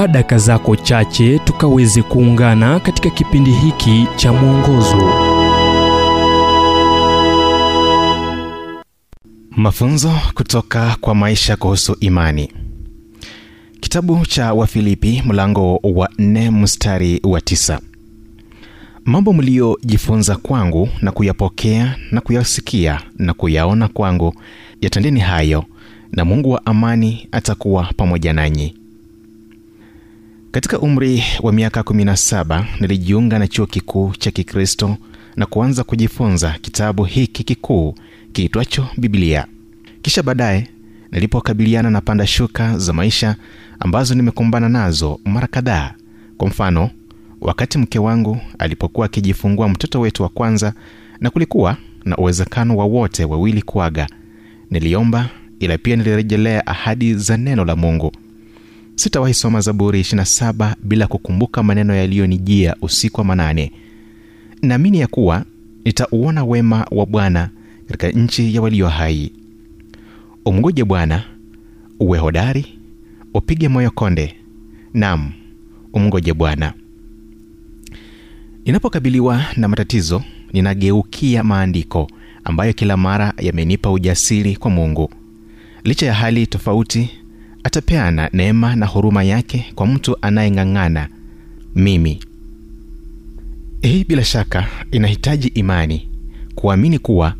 chukua daka zako chache tukaweze kuungana katika kipindi hiki cha mwongozo. Mafunzo kutoka kwa maisha kuhusu imani. Kitabu cha wafilipi mlango wa 4 mstari wa 9 mambo mliyojifunza kwangu na kuyapokea na kuyasikia na kuyaona kwangu yatendeni hayo na mungu wa amani atakuwa pamoja nanyi katika umri wa miaka 17 nilijiunga na chuo kikuu cha kikristo na kuanza kujifunza kitabu hiki kikuu kiitwacho biblia. Kisha baadaye nilipokabiliana na panda shuka za maisha ambazo nimekumbana nazo mara kadhaa. Kwa mfano wakati mke wangu alipokuwa akijifungua mtoto wetu wa kwanza na kulikuwa na uwezekano wa wote wawili kuaga niliomba ila pia nilirejelea ahadi za neno la mungu sitawahi soma zaburi 27 bila kukumbuka maneno yaliyonijia usiku wa manane. Naamini ya kuwa nitauona wema wa bwana katika nchi ya walio hai. Umngoje bwana uwe hodari upige moyo konde. Nam umngoje bwana. Ninapokabiliwa na matatizo ninageukia maandiko ambayo kila mara yamenipa ujasiri kwa mungu. Licha ya hali tofauti atapeana neema na huruma yake kwa mtu anayeng'ang'ana mimi. Hii bila shaka inahitaji imani kuamini kuwa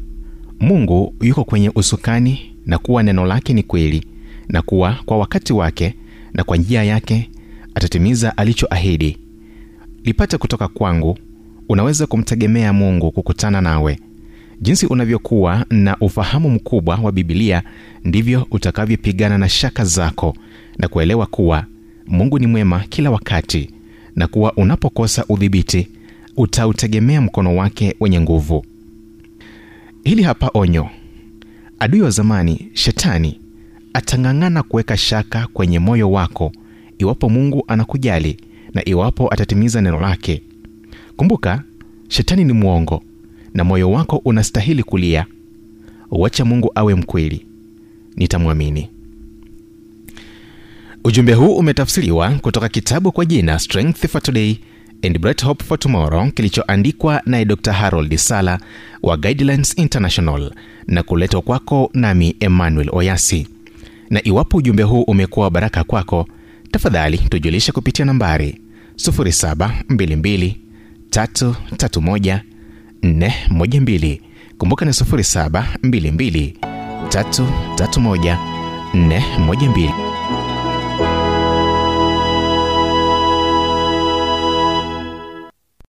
mungu yuko kwenye usukani na kuwa neno lake ni kweli na kuwa kwa wakati wake na kwa njia yake atatimiza alichoahidi. Lipate kutoka kwangu unaweza kumtegemea mungu kukutana nawe jinsi unavyokuwa na ufahamu mkubwa wa bibilia ndivyo utakavyopigana na shaka zako na kuelewa kuwa mungu ni mwema kila wakati na kuwa unapokosa udhibiti utautegemea mkono wake wenye nguvu. Hili hapa onyo. Adui wa zamani shetani atang'ang'ana kuweka shaka kwenye moyo wako iwapo mungu anakujali na iwapo atatimiza neno lake. Kumbuka shetani ni mwongo na moyo wako unastahili kulia. Wacha mungu awe mkweli. Nitamwamini. Ujumbe huu umetafsiriwa kutoka kitabu kwa jina strength for today and bright hope for tomorrow kilichoandikwa naye dr harold sala wa guidelines international na kuletwa kwako nami emmanuel oyasi. Na iwapo ujumbe huu umekuwa wa baraka kwako tafadhali tujulishe kupitia nambari 722 331 412 kumbuka ni 722 331 412